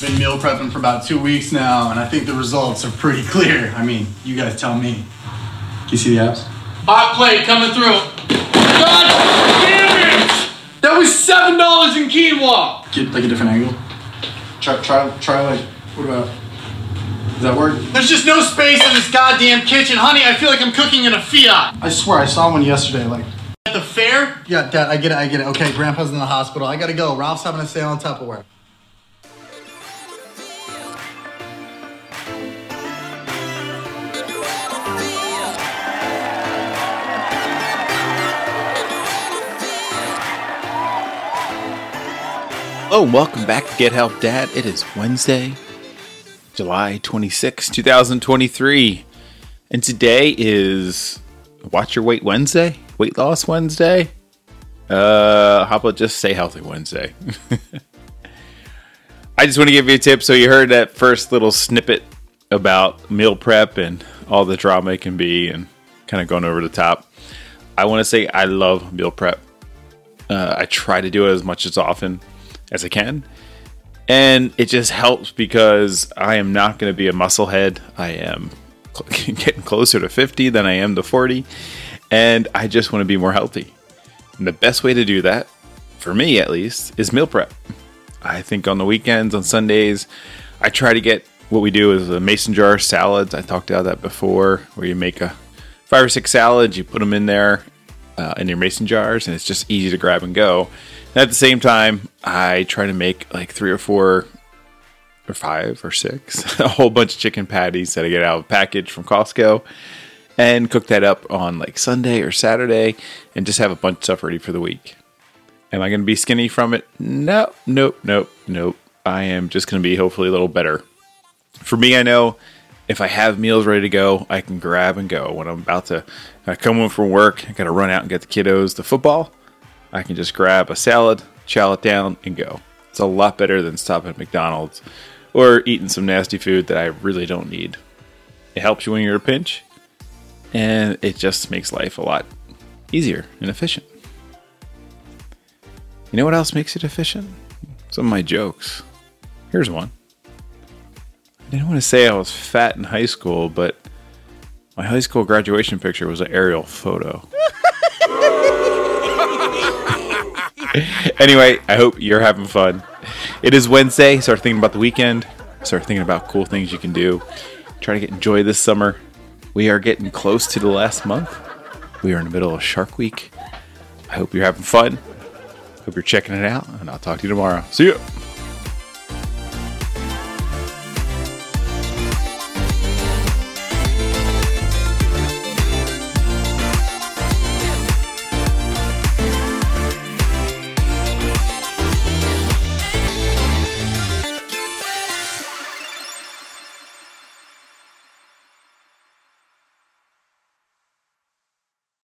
Been meal prepping for about two weeks now, and I think the results are pretty clear. I mean, you guys tell me. Can you see the abs? Hot plate coming through. God damn it! That was seven dollars in quinoa. Get like a different angle. Try, try, try like. What about? Does that work? There's just no space in this goddamn kitchen, honey. I feel like I'm cooking in a Fiat. I swear, I saw one yesterday. Like at the fair. Yeah, Dad, I get it. I get it. Okay, Grandpa's in the hospital. I gotta go. Ralph's having a sale on Tupperware. Hello, welcome back to Get Help Dad. It is Wednesday, July 26, 2023. And today is Watch Your Weight Wednesday, Weight Loss Wednesday. Uh, how about just Stay Healthy Wednesday? I just want to give you a tip. So, you heard that first little snippet about meal prep and all the drama it can be and kind of going over the top. I want to say I love meal prep. Uh, I try to do it as much as often as I can. And it just helps because I am not going to be a musclehead. I am getting closer to 50 than I am to 40. And I just want to be more healthy. And the best way to do that, for me at least, is meal prep. I think on the weekends, on Sundays, I try to get what we do is a mason jar salads. I talked about that before, where you make a five or six salads, you put them in there uh, in your mason jars, and it's just easy to grab and go. And at the same time, I try to make like three or four or five or six, a whole bunch of chicken patties that I get out of a package from Costco and cook that up on like Sunday or Saturday and just have a bunch of stuff ready for the week. Am I going to be skinny from it? No, nope, nope, nope. I am just going to be hopefully a little better. For me, I know if I have meals ready to go, I can grab and go. When I'm about to uh, come home from work, I got to run out and get the kiddos the football. I can just grab a salad, chow it down, and go. It's a lot better than stopping at McDonald's or eating some nasty food that I really don't need. It helps you when you're in a pinch, and it just makes life a lot easier and efficient. You know what else makes it efficient? Some of my jokes. Here's one. I didn't want to say I was fat in high school, but my high school graduation picture was an aerial photo. anyway, I hope you're having fun. It is Wednesday. Start thinking about the weekend. Start thinking about cool things you can do. Try to get enjoy this summer. We are getting close to the last month. We are in the middle of Shark Week. I hope you're having fun. Hope you're checking it out, and I'll talk to you tomorrow. See you.